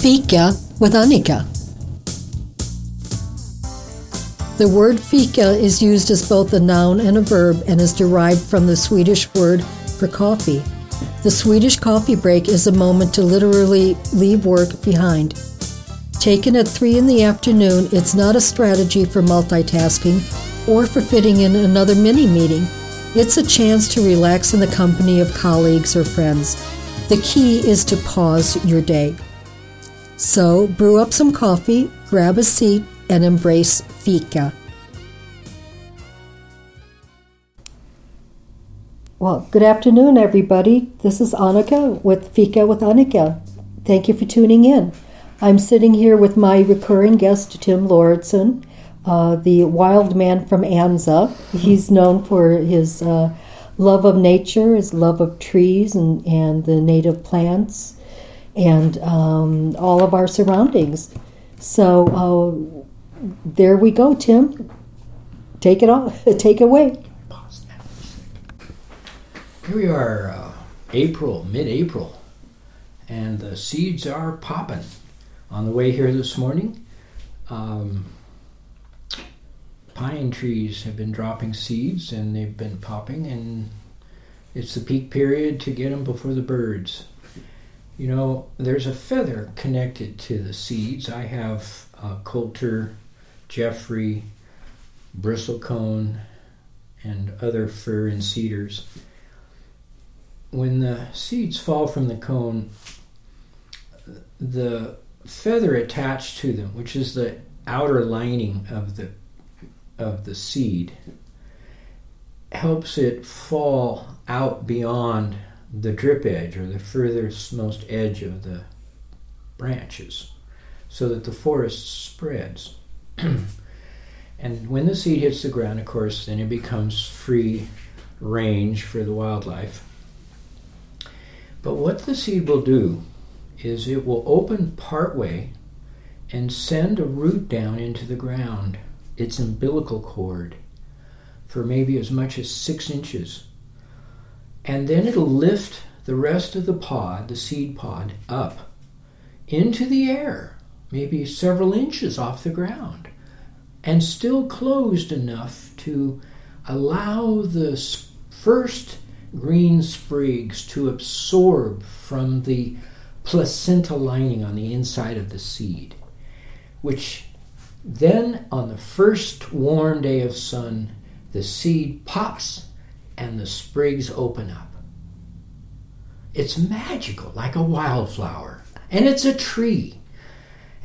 Fika with Annika. The word fika is used as both a noun and a verb and is derived from the Swedish word for coffee. The Swedish coffee break is a moment to literally leave work behind. Taken at 3 in the afternoon, it's not a strategy for multitasking or for fitting in another mini meeting. It's a chance to relax in the company of colleagues or friends. The key is to pause your day. So, brew up some coffee, grab a seat, and embrace fika. Well, good afternoon, everybody. This is Annika with Fika with Annika. Thank you for tuning in. I'm sitting here with my recurring guest, Tim Lauritsen, uh, the wild man from Anza. He's known for his uh, love of nature, his love of trees and, and the native plants, and um, all of our surroundings. So uh, there we go, Tim. Take it off. Take it away. Here we are, uh, April, mid-April, and the seeds are popping. On the way here this morning, um, pine trees have been dropping seeds and they've been popping, and it's the peak period to get them before the birds. You know, there's a feather connected to the seeds. I have uh, Coulter, Jeffrey, bristlecone, and other fir and cedars. When the seeds fall from the cone, the feather attached to them, which is the outer lining of the of the seed helps it fall out beyond the drip edge or the furthest most edge of the branches so that the forest spreads. and when the seed hits the ground, of course, then it becomes free range for the wildlife. But what the seed will do is it will open partway and send a root down into the ground its umbilical cord for maybe as much as six inches. And then it'll lift the rest of the pod, the seed pod, up into the air, maybe several inches off the ground, and still closed enough to allow the first green sprigs to absorb from the placenta lining on the inside of the seed, which then, on the first warm day of sun, the seed pops and the sprigs open up. It's magical, like a wildflower, and it's a tree.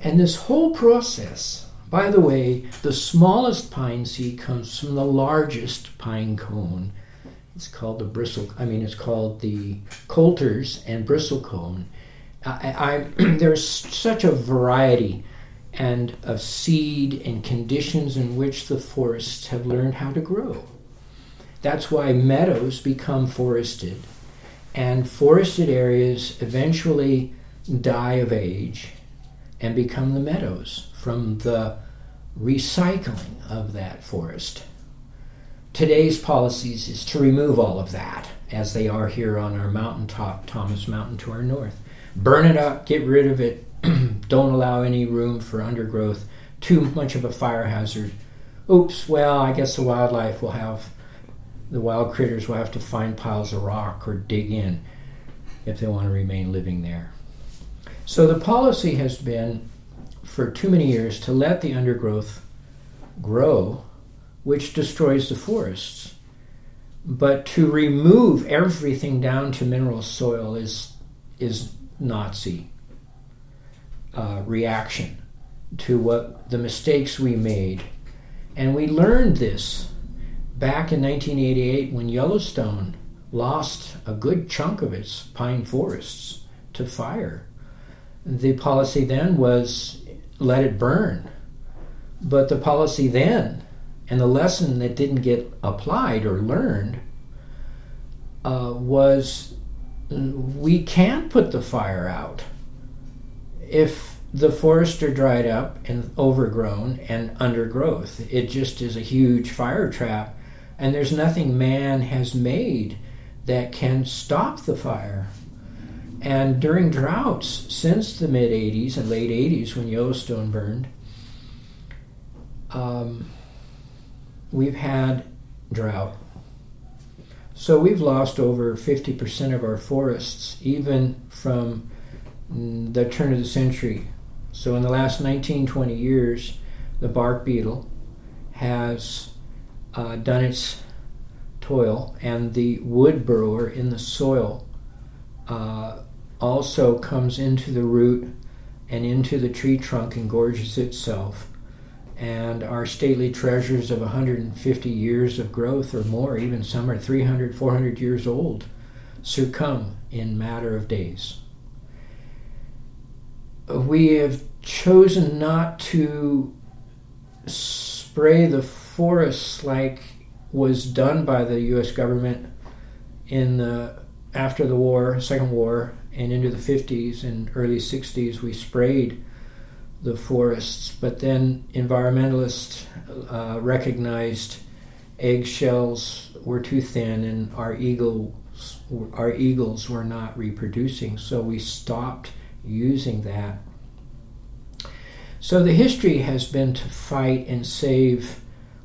And this whole process, by the way, the smallest pine seed comes from the largest pine cone. It's called the bristle. I mean, it's called the coulters and bristlecone. I, I, there's such a variety and of seed and conditions in which the forests have learned how to grow. That's why meadows become forested, and forested areas eventually die of age and become the meadows from the recycling of that forest. Today's policies is to remove all of that, as they are here on our mountaintop, Thomas Mountain to our north. Burn it up, get rid of it, don't allow any room for undergrowth, too much of a fire hazard. Oops, well, I guess the wildlife will have, the wild critters will have to find piles of rock or dig in if they want to remain living there. So the policy has been for too many years to let the undergrowth grow, which destroys the forests. But to remove everything down to mineral soil is is Nazi uh, reaction to what the mistakes we made. And we learned this back in 1988 when Yellowstone lost a good chunk of its pine forests to fire. The policy then was let it burn. But the policy then, and the lesson that didn't get applied or learned, uh, was we can't put the fire out if the forests are dried up and overgrown and undergrowth, it just is a huge fire trap, and there's nothing man has made that can stop the fire. And during droughts since the mid 80s and late 80s when Yellowstone burned, um, we've had drought. So we've lost over 50% of our forests, even from the turn of the century. So in the last 19, 20 years, the bark beetle has uh, done its toil, and the wood burrower in the soil uh, also comes into the root and into the tree trunk and gorges itself. And our stately treasures of 150 years of growth or more, even some are 300, 400 years old, succumb in matter of days. We have chosen not to spray the forests like was done by the U.S. government in the after the war, Second War, and into the 50s and early 60s. We sprayed the forests, but then environmentalists uh, recognized eggshells were too thin and our eagles our eagles were not reproducing, so we stopped using that. So the history has been to fight and save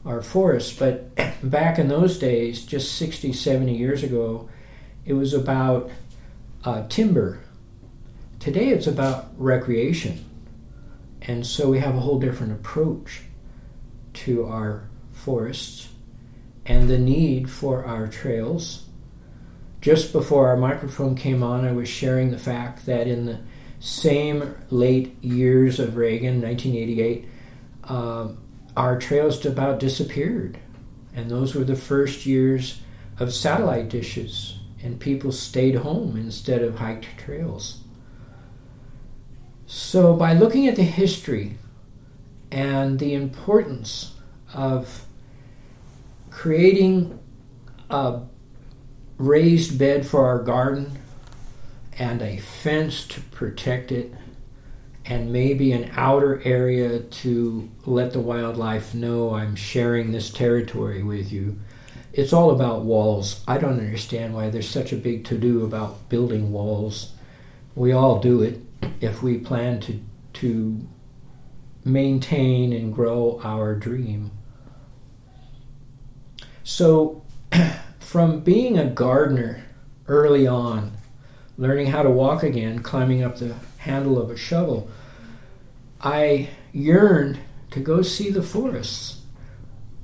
our forests. But back in those days, just 60, 70 years ago, it was about uh, timber. Today it's about recreation. And so we have a whole different approach to our forests and the need for our trails. Just before our microphone came on, I was sharing the fact that in the same late years of Reagan, 1988, um, our trails about disappeared. And those were the first years of satellite dishes, and people stayed home instead of hiked trails. So, by looking at the history and the importance of creating a raised bed for our garden and a fence to protect it and maybe an outer area to let the wildlife know I'm sharing this territory with you. It's all about walls. I don't understand why there's such a big to do about building walls. We all do it if we plan to to maintain and grow our dream. So from being a gardener early on, learning how to walk again, climbing up the handle of a shovel, I yearned to go see the forests.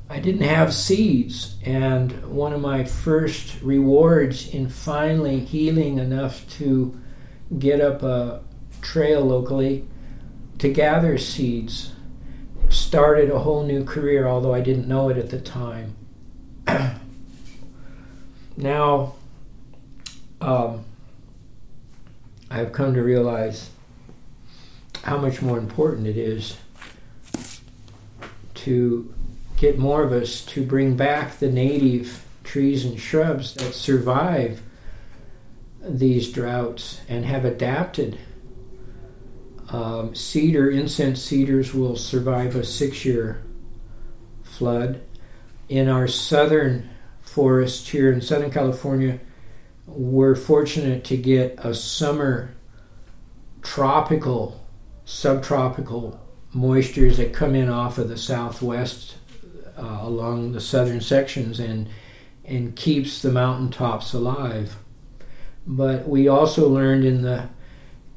I didn't have seeds, and one of my first rewards in finally healing enough to get up a trail locally to gather seeds started a whole new career, although I didn't know it at the time. now, um, I've come to realize how much more important it is to get more of us to bring back the native trees and shrubs that survive these droughts and have adapted. Um, cedar, incense cedars will survive a six year flood. In our southern forests here in Southern California, we're fortunate to get a summer tropical, subtropical moistures that come in off of the southwest uh, along the southern sections and and keeps the mountaintops alive. But we also learned in the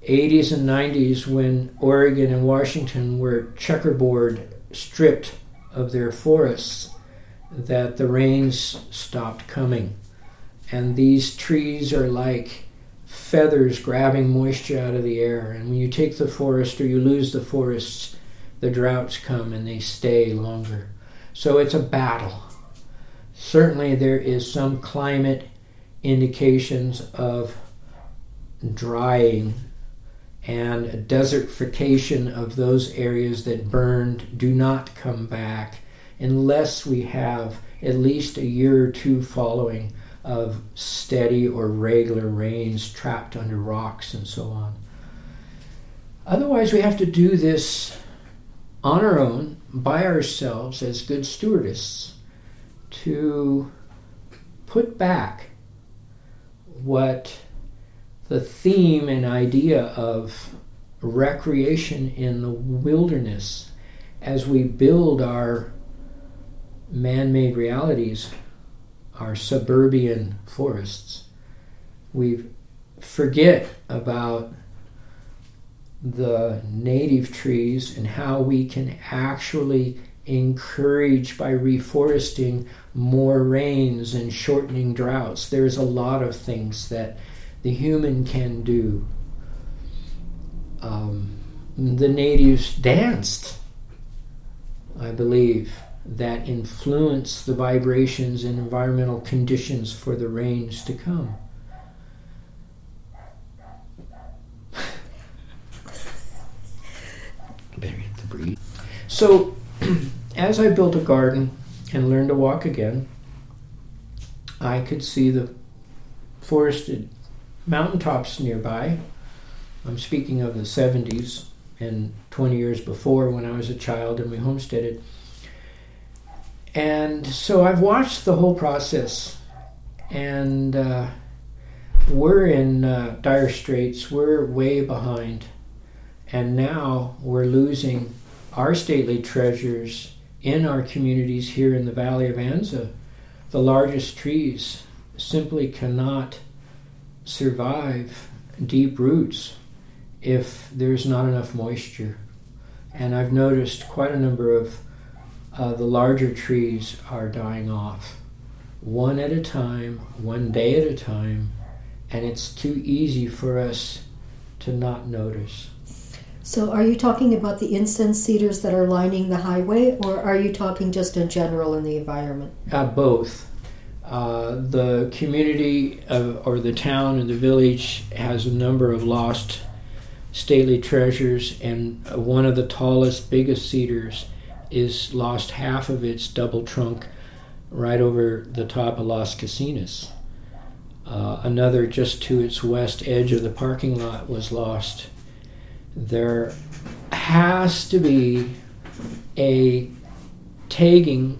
80s and 90s when Oregon and Washington were checkerboard stripped of their forests that the rains stopped coming and these trees are like feathers grabbing moisture out of the air. And when you take the forest or you lose the forests, the droughts come and they stay longer. So it's a battle. Certainly, there is some climate indications of drying and desertification of those areas that burned do not come back unless we have at least a year or two following of steady or regular rains trapped under rocks and so on. Otherwise, we have to do this on our own, by ourselves, as good stewardists, to put back what the theme and idea of recreation in the wilderness as we build our man made realities, our suburban forests. We forget about the native trees and how we can actually encourage by reforesting more rains and shortening droughts. There's a lot of things that the human can do. Um, the natives danced, I believe, that influence the vibrations and environmental conditions for the rains to come. Better get the breathe. So, as I built a garden and learned to walk again, I could see the forested mountaintops nearby. I'm speaking of the 70s and 20 years before when I was a child and we homesteaded. And so I've watched the whole process, and uh, we're in uh, dire straits. We're way behind. And now we're losing our stately treasures in our communities here in the Valley of Anza. The largest trees simply cannot survive deep roots if there's not enough moisture. And I've noticed quite a number of uh, the larger trees are dying off, one at a time, one day at a time, and it's too easy for us to not notice. So, are you talking about the incense cedars that are lining the highway, or are you talking just in general in the environment? Uh, both. Uh, the community of, or the town and the village has a number of lost stately treasures, and one of the tallest, biggest cedars is lost half of its double trunk right over the top of Las Casinas. Uh, another just to its west edge of the parking lot was lost. There has to be a tagging,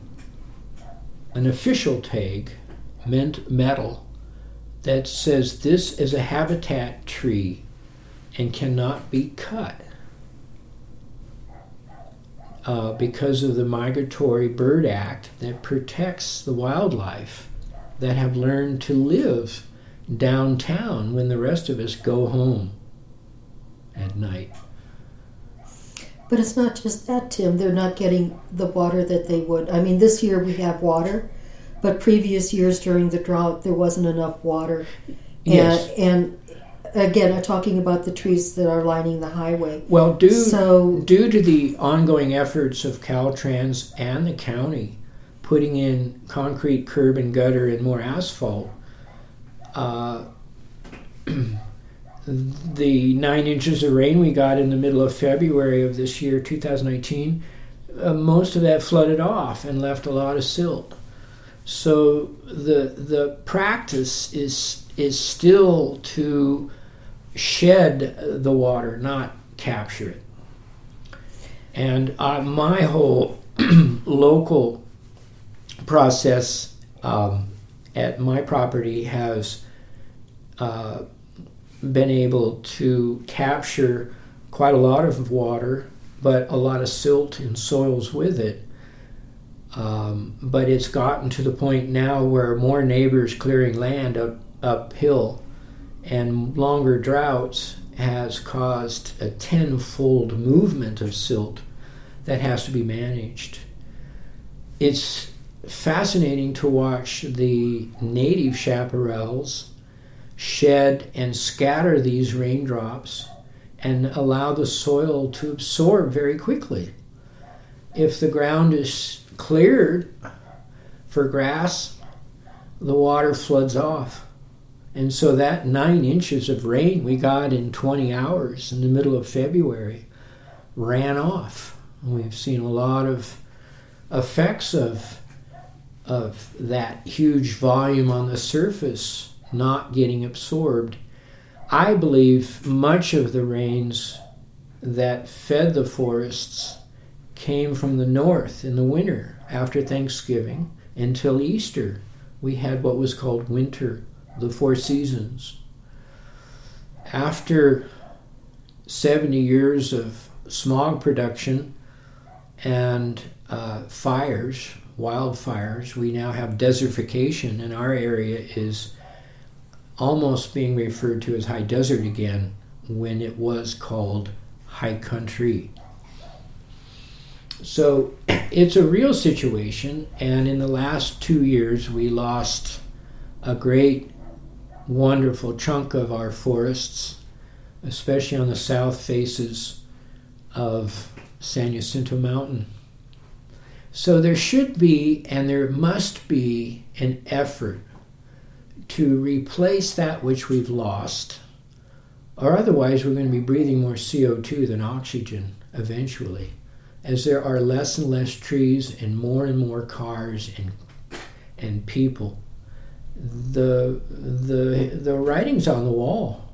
an official tag mint metal that says this is a habitat tree and cannot be cut uh, because of the Migratory Bird Act that protects the wildlife that have learned to live downtown when the rest of us go home at night. But it's not just that, Tim. They're not getting the water that they would. I mean, this year we have water, but previous years during the drought, there wasn't enough water. Yes. And, and again, I'm talking about the trees that are lining the highway. Well, due, So- due to the ongoing efforts of Caltrans and the county putting in concrete curb and gutter and more asphalt, uh, the nine inches of rain we got in the middle of February of this year, 2019, uh, most of that flooded off and left a lot of silt. So the the practice is is still to shed the water, not capture it. And uh, my whole local process um, at my property has uh, been able to capture quite a lot of water, but a lot of silt and soils with it. Um, but it's gotten to the point now where more neighbors clearing land up, uphill and longer droughts has caused a tenfold movement of silt that has to be managed. It's fascinating to watch the native chaparrals shed and scatter these raindrops and allow the soil to absorb very quickly. If the ground is cleared for grass, the water floods off. And so that nine inches of rain we got in 20 hours in the middle of February ran off. We've seen a lot of effects of, of that huge volume on the surface not getting absorbed. I believe much of the rains that fed the forests came from the north in the winter after Thanksgiving until Easter. We had what was called winter, the four seasons. after 70 years of smog production and uh, fires, wildfires, we now have desertification, and our area is almost being referred to as high desert again when it was called high country. So it's a real situation, and in the last two years, we lost a great, wonderful chunk of our forests, especially on the south faces of San Jacinto Mountain. So there should be and there must be an effort to replace that which we've lost, or otherwise we're going to be breathing more CO2 than oxygen eventually, as there are less and less trees and more and more cars and and people. The the the writings on the wall.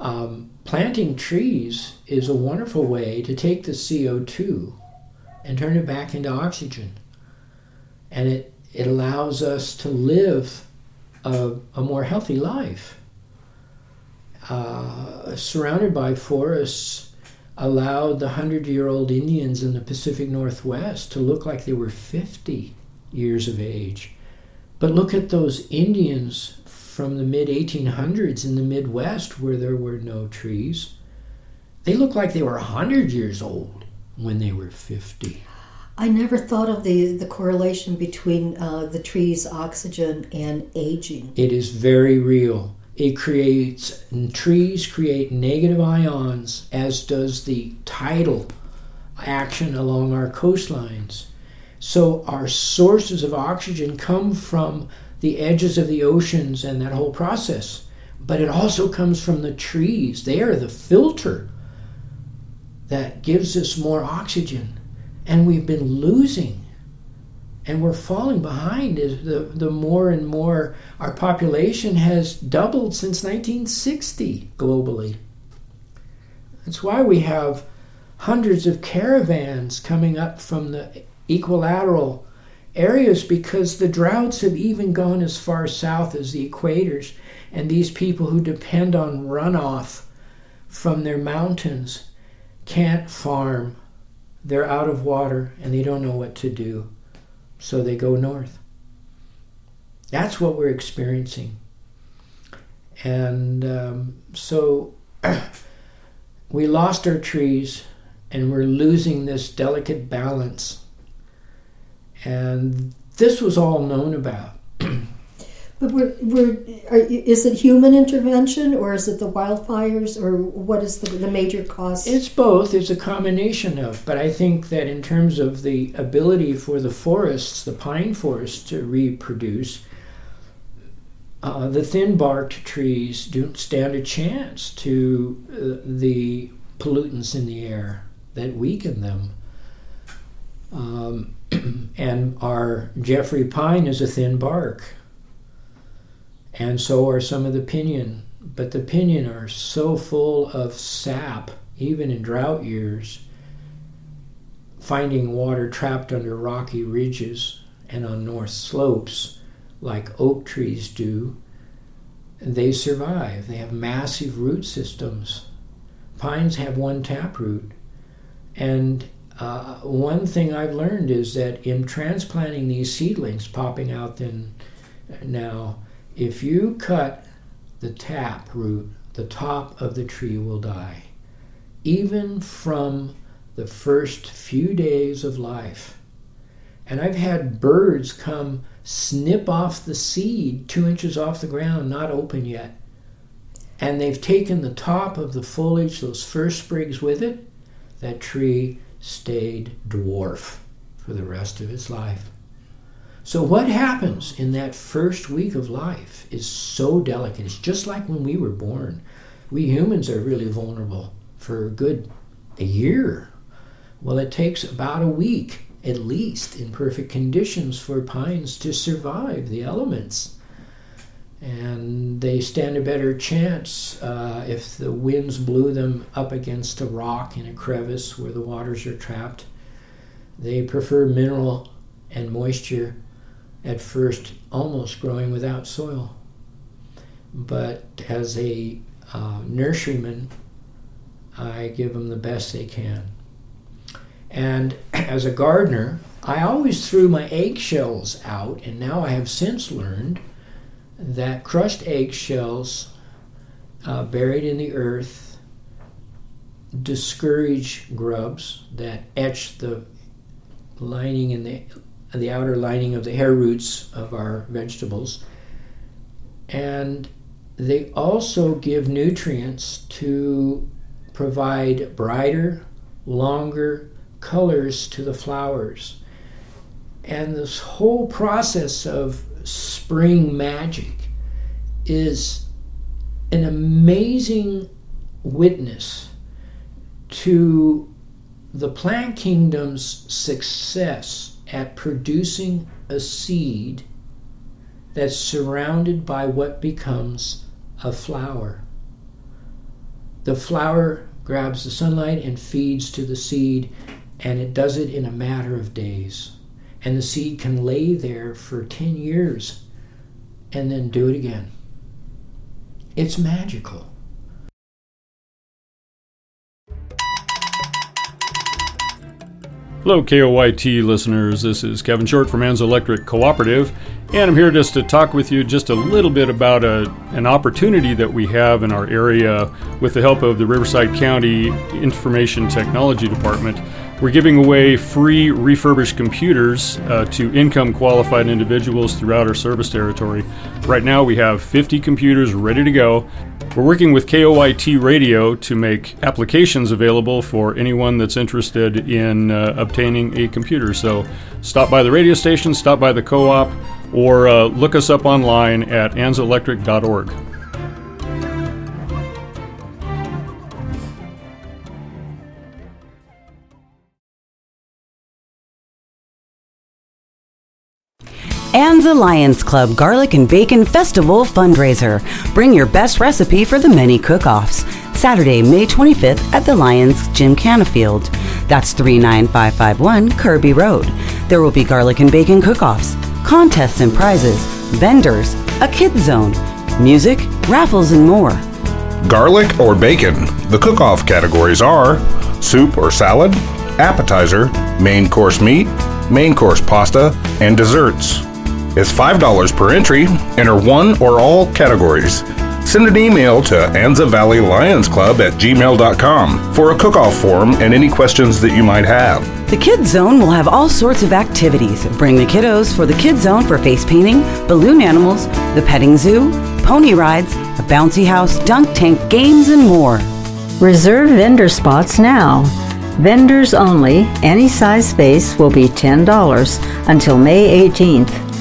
Um, planting trees is a wonderful way to take the CO2 and turn it back into oxygen. And it, it allows us to live a, a more healthy life. Uh, surrounded by forests allowed the hundred year old Indians in the Pacific Northwest to look like they were 50 years of age. But look at those Indians from the mid 1800s in the Midwest where there were no trees. They look like they were 100 years old when they were 50. I never thought of the, the correlation between uh, the tree's oxygen and aging. It is very real. It creates, trees create negative ions, as does the tidal action along our coastlines. So our sources of oxygen come from the edges of the oceans and that whole process. But it also comes from the trees. They are the filter that gives us more oxygen. And we've been losing and we're falling behind as the, the more and more our population has doubled since 1960 globally. That's why we have hundreds of caravans coming up from the equilateral areas because the droughts have even gone as far south as the equators. And these people who depend on runoff from their mountains can't farm. They're out of water and they don't know what to do. So they go north. That's what we're experiencing. And um, so we lost our trees and we're losing this delicate balance and this was all known about. but we're, we're, are, is it human intervention or is it the wildfires or what is the, the major cause? It's both. It's a combination of. But I think that in terms of the ability for the forests, the pine forests, to reproduce, uh, the thin barked trees don't stand a chance to uh, the pollutants in the air that weaken them. Um, and our Jeffrey pine is a thin bark. And so are some of the pinyon. But the pinyon are so full of sap, even in drought years, finding water trapped under rocky ridges and on north slopes, like oak trees do, they survive. They have massive root systems. Pines have one taproot. And uh, one thing I've learned is that in transplanting these seedlings popping out then now, if you cut the tap root, the top of the tree will die, even from the first few days of life. And I've had birds come snip off the seed two inches off the ground, not open yet. And they've taken the top of the foliage, those first sprigs with it. That tree stayed dwarf for the rest of his life. So, what happens in that first week of life is so delicate. It's just like when we were born. We humans are really vulnerable for a good a year. Well, it takes about a week, at least, in perfect conditions for pines to survive the elements. And they stand a better chance uh, if the winds blew them up against a rock in a crevice where the waters are trapped. They prefer mineral and moisture at first, almost growing without soil. but as a uh, nurseryman, I give them the best they can. And as a gardener, I always threw my eggshells out, and now I have since learned that crushed eggshells uh, buried in the earth discourage grubs that etch the lining in the the outer lining of the hair roots of our vegetables. And they also give nutrients to provide brighter longer colors to the flowers. And this whole process of spring magic is an amazing witness to the plant kingdom's success at producing a seed that's surrounded by what becomes a flower. The flower grabs the sunlight and feeds to the seed, and it does it in a matter of days and the seed can lay there for 10 years and then do it again. It's magical. Hello, KOYT listeners. This is Kevin Short from Anza Electric Cooperative, and I'm here just to talk with you just a little bit about a, an opportunity that we have in our area with the help of the Riverside County Information Technology Department. We're giving away free refurbished computers uh, to income qualified individuals throughout our service territory. Right now, we have 50 computers ready to go. We're working with KOYT Radio to make applications available for anyone that's interested in uh, obtaining a computer. So stop by the radio station, stop by the co op, or uh, look us up online at anzaelectric.org. Anza Lions Club Garlic and Bacon Festival fundraiser. Bring your best recipe for the many cook-offs. Saturday, May 25th at the Lions Gymkhana Field. That's 39551 Kirby Road. There will be garlic and bacon cook-offs, contests and prizes, vendors, a kids zone, music, raffles, and more. Garlic or bacon. The cook-off categories are soup or salad, appetizer, main course meat, main course pasta, and desserts is $5 per entry. Enter one or all categories. Send an email to Anza Valley Lions Club at gmail.com for a cook off form and any questions that you might have. The Kids Zone will have all sorts of activities. Bring the kiddos for the Kids Zone for face painting, balloon animals, the petting zoo, pony rides, a bouncy house, dunk tank, games, and more. Reserve vendor spots now. Vendors only, any size space will be $10 until May 18th.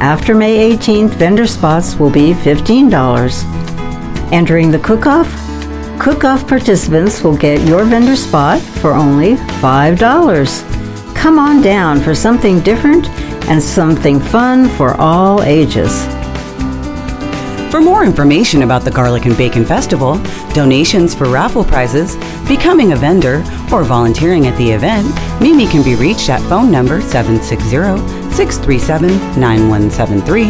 After May 18th, vendor spots will be $15. Entering the cook-off? Cook-off participants will get your vendor spot for only $5. Come on down for something different and something fun for all ages. For more information about the Garlic and Bacon Festival, donations for raffle prizes, becoming a vendor, or volunteering at the event, Mimi can be reached at phone number 760 637 9173.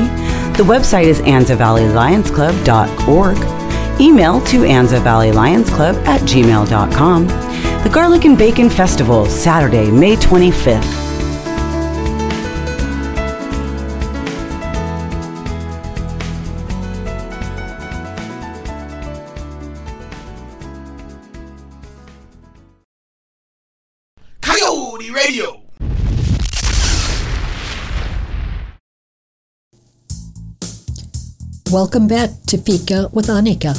The website is anzavalleylionsclub.org. Email to anzavalleylionsclub at gmail.com. The Garlic and Bacon Festival, Saturday, May 25th. Welcome back to Fika with Annika.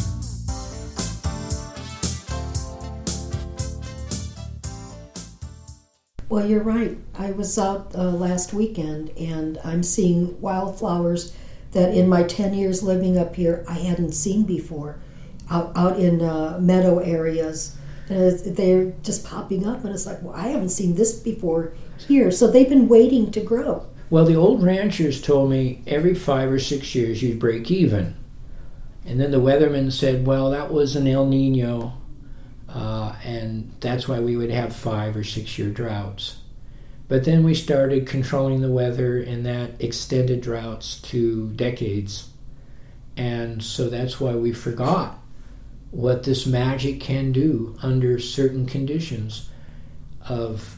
Well, you're right. I was out uh, last weekend and I'm seeing wildflowers that in my 10 years living up here I hadn't seen before out, out in uh, meadow areas. And they're just popping up, and it's like, well, I haven't seen this before here. So they've been waiting to grow. Well, the old ranchers told me every five or six years you'd break even. And then the weatherman said, well, that was an El Nino, uh, and that's why we would have five or six year droughts. But then we started controlling the weather, and that extended droughts to decades. And so that's why we forgot what this magic can do under certain conditions of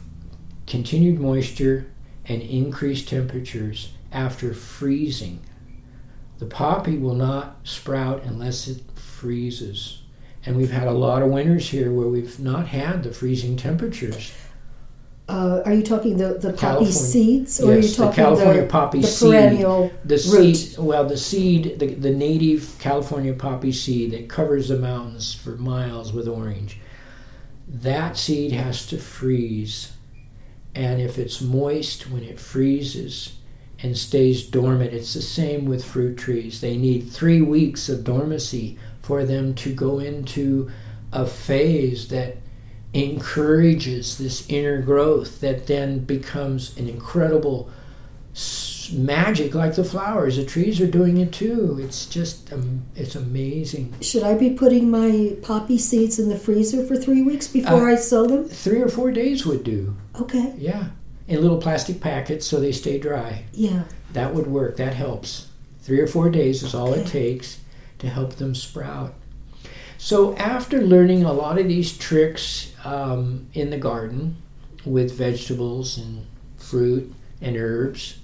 continued moisture and increased temperatures after freezing. The poppy will not sprout unless it freezes. And we've had a lot of winters here where we've not had the freezing temperatures. Uh, are you talking the, the poppy California- seeds, or are you yes, the talking California the, poppy the seed. perennial The root? seed, well, the seed, the, the native California poppy seed that covers the mountains for miles with orange, that seed has to freeze. And if it's moist when it freezes and stays dormant, it's the same with fruit trees. They need three weeks of dormancy for them to go into a phase that encourages this inner growth that then becomes an incredible magic like the flowers. The trees are doing it too. It's just um, it's amazing. Should I be putting my poppy seeds in the freezer for three weeks before Uh, I sow them? three or four days would do. Okay, yeah. In little plastic packets so they stay dry. Yeah. that would work. That helps. Three or four days is all it takes to help them sprout. So after learning a lot of these tricks um, in the garden with vegetables and fruit and herbs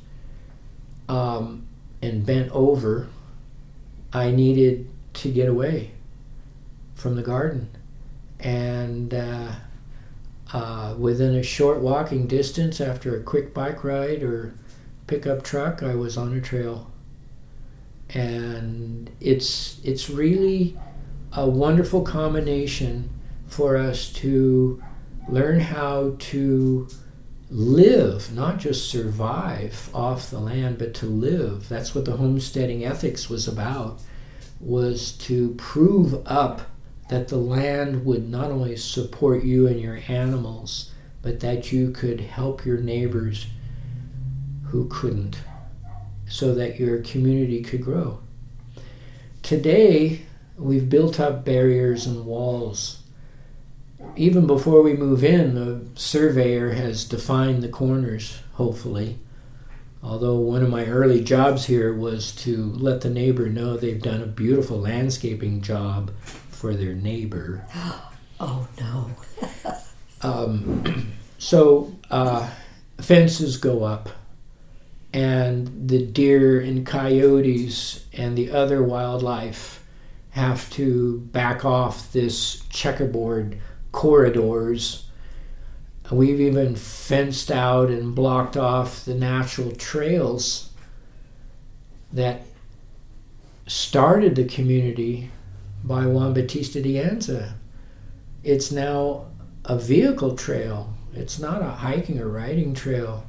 um, and bent over i needed to get away from the garden. And uh, uh, within a short walking distance after a quick bike ride or pickup truck i was on a trail. And it's it's really a wonderful combination for us to learn how to live not just survive off the land but to live that's what the homesteading ethics was about was to prove up that the land would not only support you and your animals but that you could help your neighbors who couldn't so that your community could grow. Today, we've built up barriers and walls. Even before we move in, the surveyor has defined the corners, hopefully. Although one of my early jobs here was to let the neighbor know they've done a beautiful landscaping job for their neighbor. Oh no. Um, so uh, fences go up, and the deer and coyotes and the other wildlife have to back off this checkerboard corridors. We've even fenced out and blocked off the natural trails that started the community by Juan Bautista de Anza. It's now a vehicle trail. It's not a hiking or riding trail.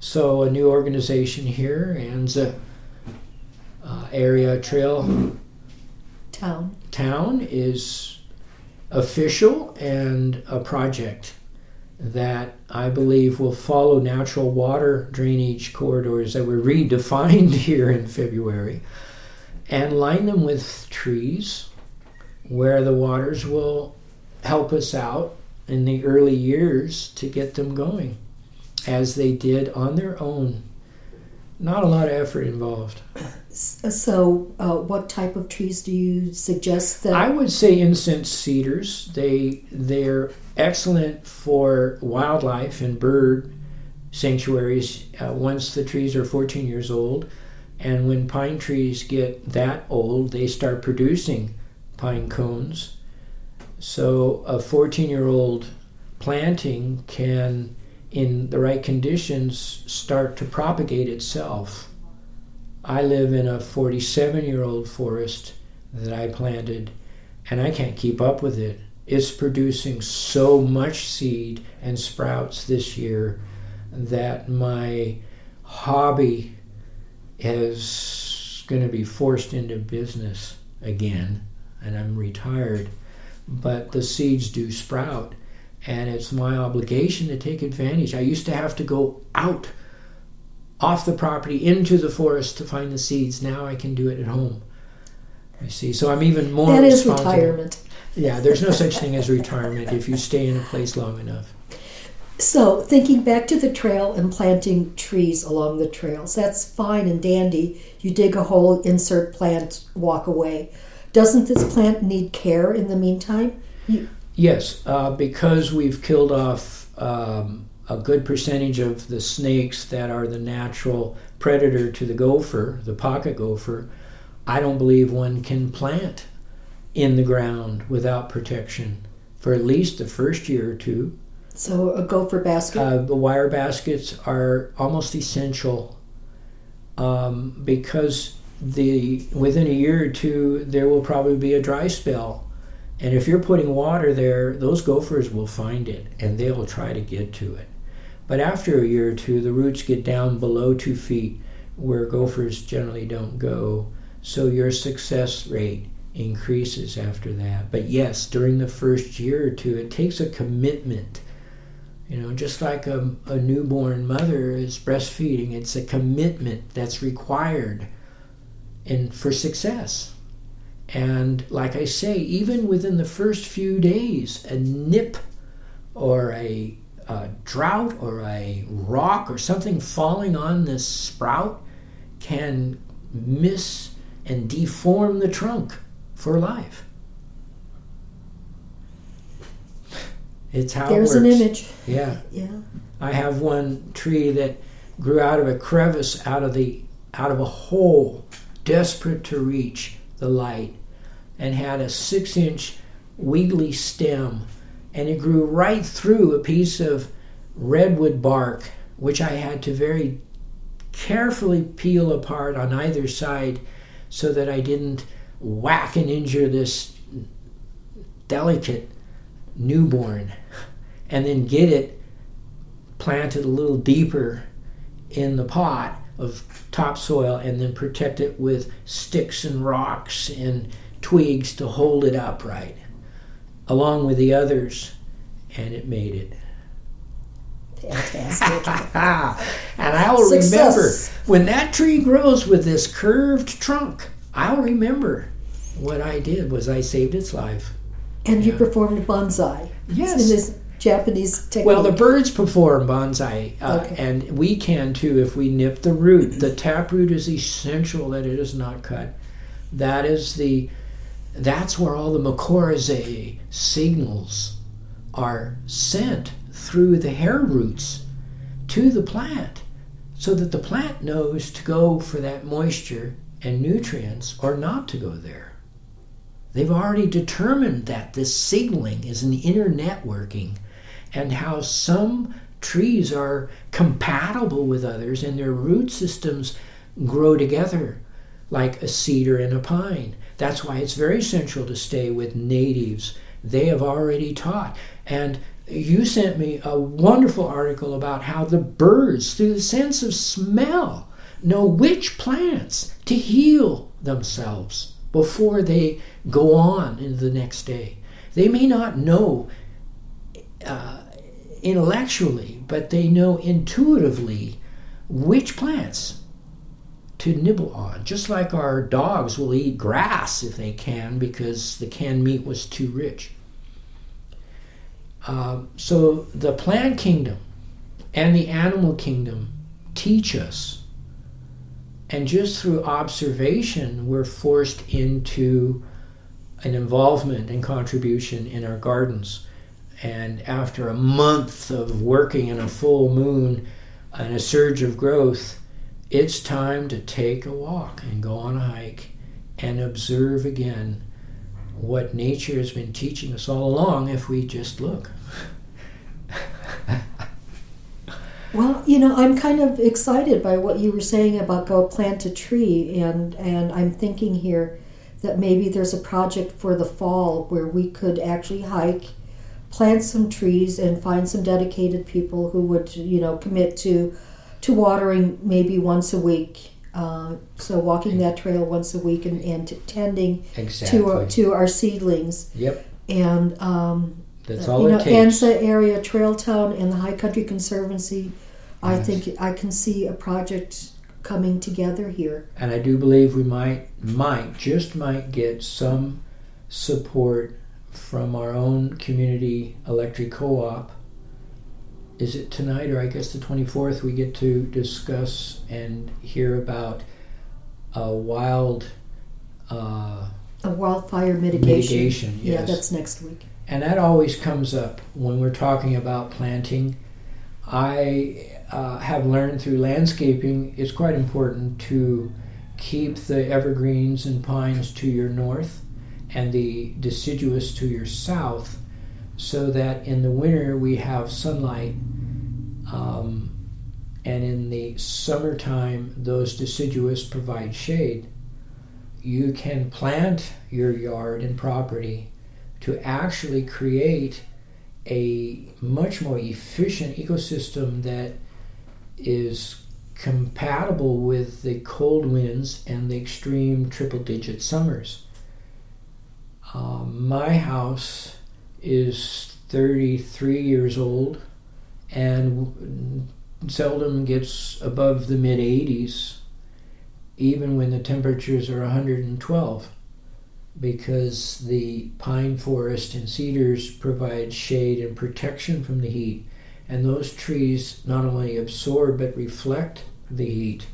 So a new organization here, ANZA uh, Area Trail Town. Town, is official and a project that I believe will follow natural water drainage corridors that were redefined here in February and line them with trees where the waters will help us out in the early years to get them going as they did on their own. Not a lot of effort involved. So, uh, what type of trees do you suggest that? I would say incense cedars. They they're excellent for wildlife and bird sanctuaries uh, once the trees are 14 years old. And when pine trees get that old, they start producing pine cones. So a 14 year old planting can, in the right conditions, start to propagate itself. I live in a 47 year old forest that I planted, and I can't keep up with it. It's producing so much seed and sprouts this year that my hobby is going to be forced into business again, and I'm retired. But the seeds do sprout, and it's my obligation to take advantage. I used to have to go out off the property into the forest to find the seeds. Now I can do it at home. You see, so I'm even more that is retirement. Yeah, there's no such thing as retirement if you stay in a place long enough. So, thinking back to the trail and planting trees along the trails, that's fine and dandy. You dig a hole, insert plant, walk away. Doesn't this plant need care in the meantime? You, Yes, uh, because we've killed off um, a good percentage of the snakes that are the natural predator to the gopher, the pocket gopher. I don't believe one can plant in the ground without protection for at least the first year or two. so, a gopher basket? Uh, the wire baskets are almost essential um, because the within a year or two there will probably be a dry spell, and if you're putting water there, those gophers will find it and they will try to get to it. But after a year or two, the roots get down below two feet, where gophers generally don't go. So your success rate increases after that. But yes, during the first year or two, it takes a commitment. You know, just like a, a newborn mother is breastfeeding, it's a commitment that's required in, for success. And like I say, even within the first few days, a nip or a, a drought or a rock or something falling on this sprout can miss and deform the trunk for life. It's how There's it an image. Yeah. Yeah. I have one tree that grew out of a crevice out of the out of a hole, desperate to reach the light, and had a six inch wiggly stem, and it grew right through a piece of redwood bark, which I had to very carefully peel apart on either side so that I didn't whack and injure this delicate newborn. And then get it planted a little deeper in the pot of topsoil and then protect it with sticks and rocks and twigs to hold it upright along with the others and it made it Fantastic. and I will remember when that tree grows with this curved trunk I'll remember what I did was I saved its life and you performed bonsai. Yes. In this Japanese technique. Well, the birds perform bonsai, uh, Okay. and we can too if we nip the root. The taproot is essential that it is not cut. That is the, that's where all the mycorrhizae signals are sent through the hair roots to the plant, so that the plant knows to go for that moisture and nutrients or not to go there. They've already determined that this signaling is an inner networking and how some trees are compatible with others and their root systems grow together like a cedar and a pine. That's why it's very essential to stay with natives. They have already taught. And you sent me a wonderful article about how the birds, through the sense of smell, know which plants to heal themselves before they go on into the next day. They may not know uh, intellectually, but they know intuitively which plants to nibble on. Just like our dogs will eat grass if they can because the canned meat was too rich. Um, so the plant kingdom and the animal kingdom teach us. And just through observation, we're forced into an involvement and contribution in our gardens. And after a month of working in a full moon and a surge of growth, it's time to take a walk and go on a hike and observe again what nature has been teaching us all along if we just look. Well, you know, I'm kind of excited by what you were saying about go plant a tree, and and I'm thinking here that maybe there's a project for the fall where we could actually hike, plant some trees, and find some dedicated people who would, you know, commit to to watering maybe once a week. Uh, so walking that trail once a week and, and tending Exactly. to our, to our seedlings Yep, and um, that's uh, all you know, takes. Anza area, Trail Town, and the High Country Conservancy. I think I can see a project coming together here. and I do believe we might, might, just might get some support from our own community electric co-op is it tonight or I guess the 24th, we get to discuss and hear about a wild. Uh, a wildfire mitigation. Mitigation, Yeah, that's next week. and that always comes up when we're talking about planting. I uh, have learned through landscaping it's quite important to keep the evergreens and pines to your north and the deciduous to your south so that in the winter we have sunlight um, and in the summertime those deciduous provide shade you can plant your yard and property to actually create a much more efficient ecosystem that is compatible with the cold winds and the extreme triple digit summers. Um, my house is 33 years old and seldom gets above the mid 80s, even when the temperatures are 112 because the pine forest and cedars provide shade and protection from the heat. And those trees not only absorb but reflect the heat.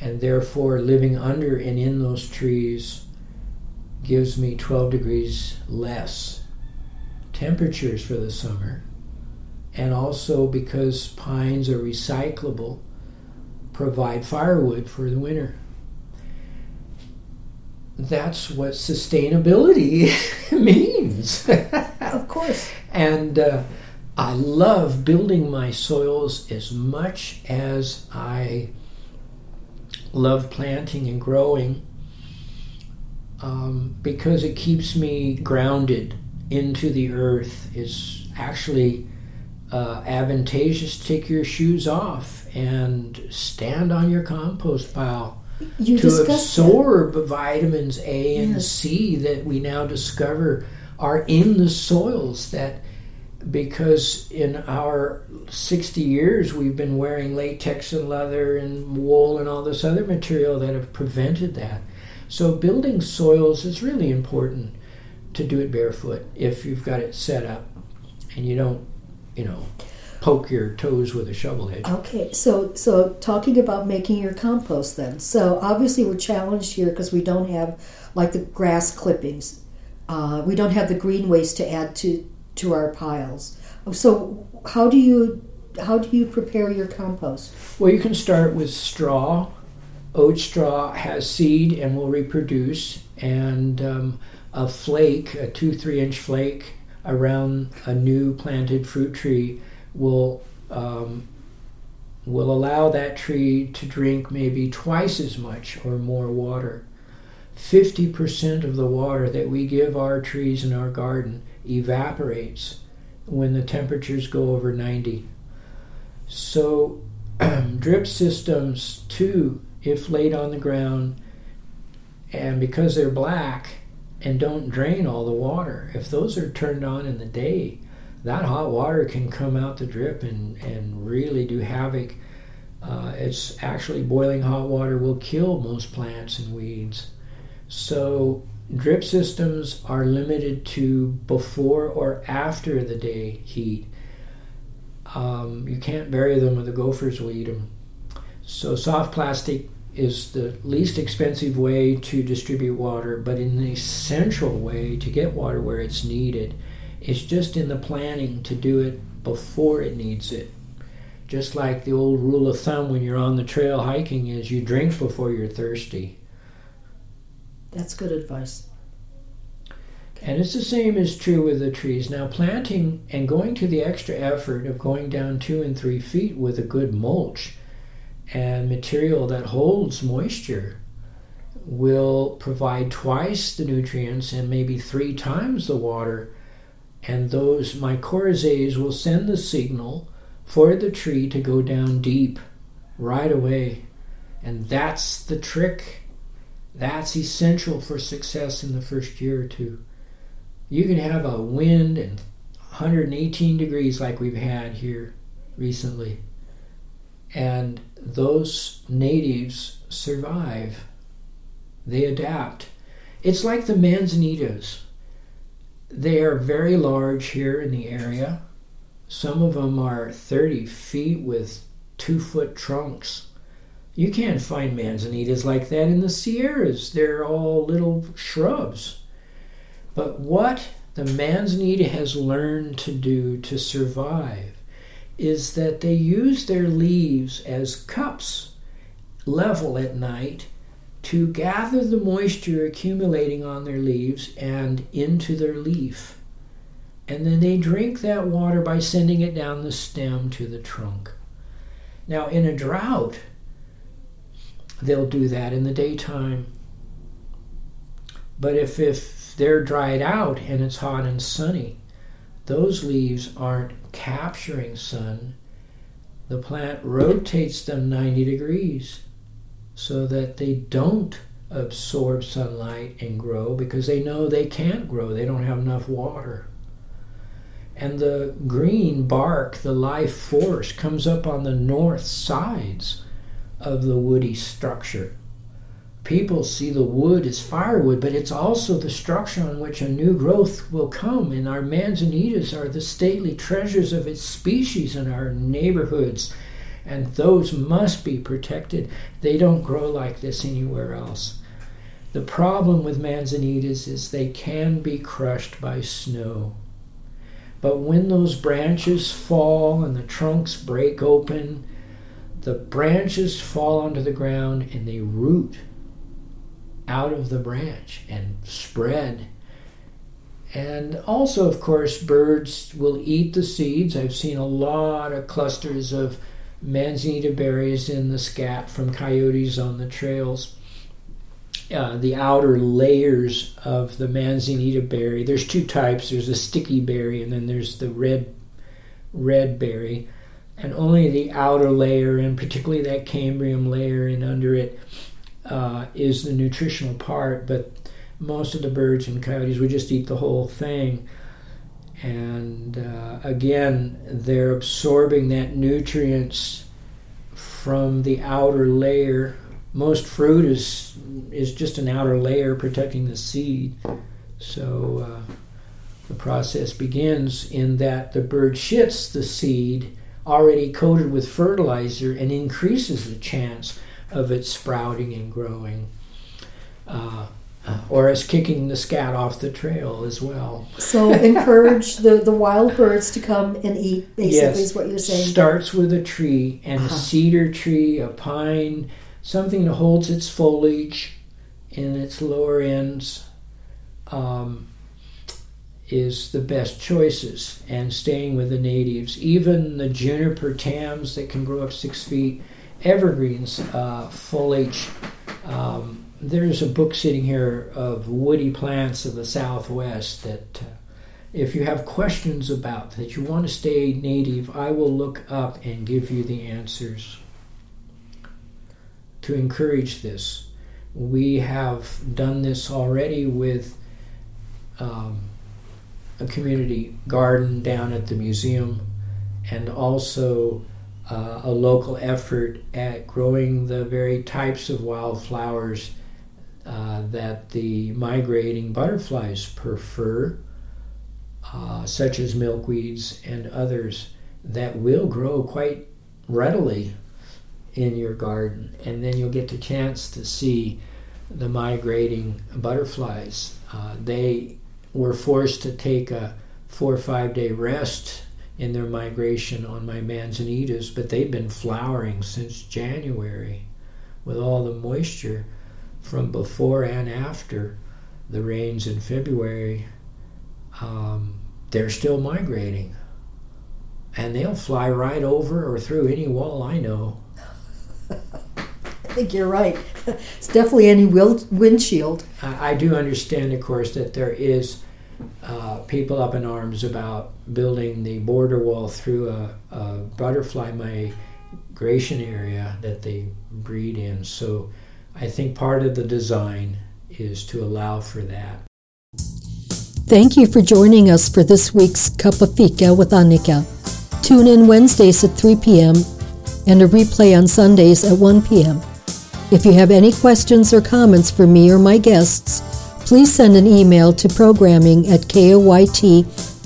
And therefore, living under and in those trees gives me 12 degrees less temperatures for the summer. And also, because pines are recyclable, provide firewood for the winter that's what sustainability means. Of course. and uh, I love building my soils as much as I love planting and growing um, because it keeps me grounded into the earth. It's actually uh, advantageous to take your shoes off and stand on your compost pile You to discussed that. absorb vitamins A and Yes. C that we now discover are in the soils that because in our 60 years we've been wearing latex and leather and wool and all this other material that have prevented that. So building soils is really important to do it barefoot if you've got it set up and you don't, you know, poke your toes with a shovel head. Okay, so so talking about making your compost then. So obviously we're challenged here because we don't have like the grass clippings. Uh, we don't have the green waste to add to to our piles. So how do you how do you prepare your compost? Well, you can start with straw. Oat straw has seed and will reproduce, and um, a flake, a two, three inch flake around a new planted fruit tree will um, will allow that tree to drink maybe twice as much or more water. 50% of the water that we give our trees in our garden evaporates when the temperatures go over 90. So, drip systems, too, if laid on the ground, and because they're black and don't drain all the water, if those are turned on in the day, that hot water can come out the drip and, and really do havoc. Uh, it's actually boiling hot water will kill most plants and weeds. So, drip systems are limited to before or after the day heat. Um, you can't bury them or the gophers will eat them. So, soft plastic is the least expensive way to distribute water, but in the essential way to get water where it's needed. It's just in the planning to do it before it needs it. Just like the old rule of thumb when you're on the trail hiking is you drink before you're thirsty. That's good advice. And it's the same is true with the trees. Now, planting and going to the extra effort of going down two and three feet with a good mulch and material that holds moisture will provide twice the nutrients and maybe three times the water. And those mycorrhizae will send the signal for the tree to go down deep right away. And that's the trick. That's essential for success in the first year or two you can have a wind and 118 degrees like we've had here recently and those natives survive they adapt it's like the manzanitas they are very large here in the area Some of them are 30 feet with two foot trunks. You can't find manzanitas like that in the Sierras. They're all little shrubs. But what the manzanita has learned to do to survive is that they use their leaves as cups level at night to gather the moisture accumulating on their leaves and into their leaf. And then they drink that water by sending it down the stem to the trunk. Now, in a drought, they'll do that in the daytime. But if, if they're dried out and it's hot and sunny, those leaves aren't capturing sun. The plant rotates them 90 degrees so that they don't absorb sunlight and grow because they know they can't grow. They don't have enough water. And the green bark, the life force, comes up on the north sides of the woody structure. People see the wood as firewood, but it's also the structure on which a new growth will come. And our manzanitas are the stately treasures of its species in our neighborhoods, and those must be protected. They don't grow like this anywhere else. The problem with manzanitas is they can be crushed by snow. But when those branches fall and the trunks break open, the branches fall onto the ground and they root out of the branch and spread. And also, of course, birds will eat the seeds. I've seen a lot of clusters of manzanita berries in the scat from coyotes on the trails. Uh, the outer layers of the manzanita berry. There's two types. There's a sticky berry, and then there's the red red berry and only the outer layer, and particularly that cambrium layer and under it, uh, is the nutritional part. But most of the birds and coyotes would just eat the whole thing. And uh, again, they're absorbing that nutrients from the outer layer. Most fruit is is just an outer layer protecting the seed. So uh, the process begins in that the bird shits the seed already coated with fertilizer and increases the chance of it sprouting and growing. Uh, or as kicking the scat off the trail as well. So encourage the, the wild birds to come and eat, basically, yes. is what you're saying. Starts with a tree, and uh-huh. a cedar tree, a pine, something that holds its foliage in its lower ends. Um, is the best choices and staying with the natives. Even the juniper tams that can grow up six feet, evergreens, uh, foliage. Um, there's a book sitting here of woody plants of the Southwest that, uh, if you have questions about that you want to stay native, I will look up and give you the answers. To encourage this, we have done this already with. Um, a community garden down at the museum and also uh, a local effort at growing the very types of wildflowers uh, that the migrating butterflies prefer, uh, such as milkweeds and others that will grow quite readily in your garden. And then you'll get the chance to see the migrating butterflies. Uh, they were forced to take a four or five day rest in their migration on my manzanitas, but they've been flowering since January with all the moisture from before and after the rains in February. Um, they're still migrating. And they'll fly right over or through any wall I know. I think you're right. It's definitely any windshield. I, I do understand, of course, that there is uh, people up in arms about building the border wall through a, a butterfly migration area that they breed in. So I think part of the design is to allow for that. Thank you for joining us for this week's Cup of Fika with Annika. Tune in Wednesdays at 3 p.m. and a replay on Sundays at 1 p.m. If you have any questions or comments for me or my guests, please send an email to programming at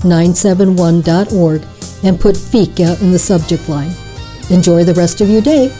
koyt971.org and put fika in the subject line. Enjoy the rest of your day.